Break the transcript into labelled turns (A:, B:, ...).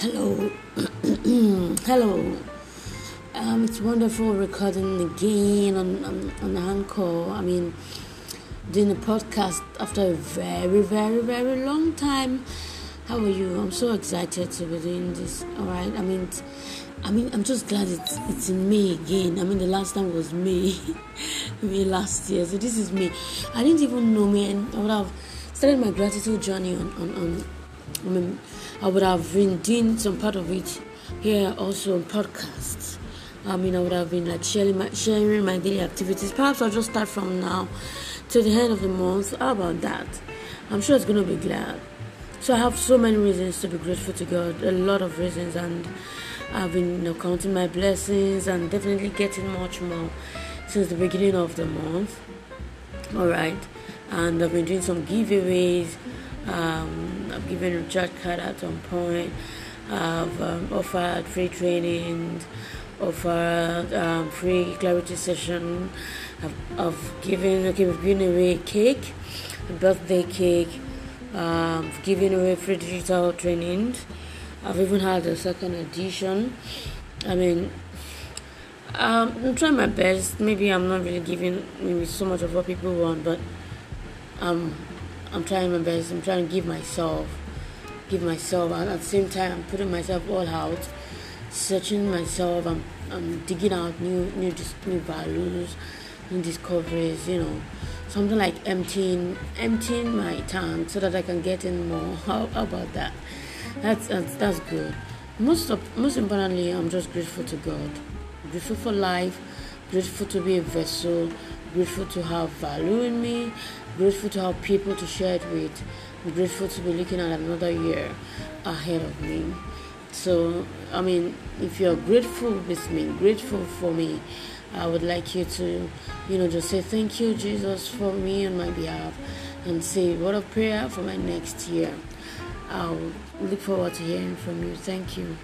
A: Hello. Hello. Um, it's wonderful recording again on, on, on Anchor. I mean, doing a podcast after a very, very, very long time. How are you? I'm so excited to be doing this. All right. I mean, I mean, I'm just glad it's it's in May again. I mean, the last time was May, May last year. So this is me. I didn't even know me, and I would have started my gratitude journey on on on. I mean, I would have been doing some part of it here also on podcasts. I mean, I would have been like sharing my, sharing my daily activities. Perhaps I'll just start from now to the end of the month. How about that? I'm sure it's going to be glad. So I have so many reasons to be grateful to God, a lot of reasons, and I've been you know, counting my blessings and definitely getting much more since the beginning of the month. All right, and I've been doing some giveaways. Um, I've given a chat card at some point. I've um, offered free trainings, offered um, free clarity session. I've, I've given okay, we've given away cake, a birthday cake. Um, I've given away free digital trainings. I've even had a second edition. I mean, um, I'm trying my best. Maybe I'm not really giving maybe so much of what people want, but um, I'm trying my best. I'm trying to give myself give myself. And at the same time I'm putting myself all out searching myself. I'm, I'm digging out new new new values new discoveries you know. Something like emptying emptying my tank so that I can get in more. How, how about that? That's, that's that's good. Most of most importantly I'm just grateful to God. Grateful for life. Grateful to be a vessel grateful to have value in me grateful to have people to share it with I'm grateful to be looking at another year ahead of me. So, I mean, if you're grateful with me, grateful for me, I would like you to, you know, just say thank you, Jesus, for me on my behalf, and say what a prayer for my next year. I'll look forward to hearing from you. Thank you.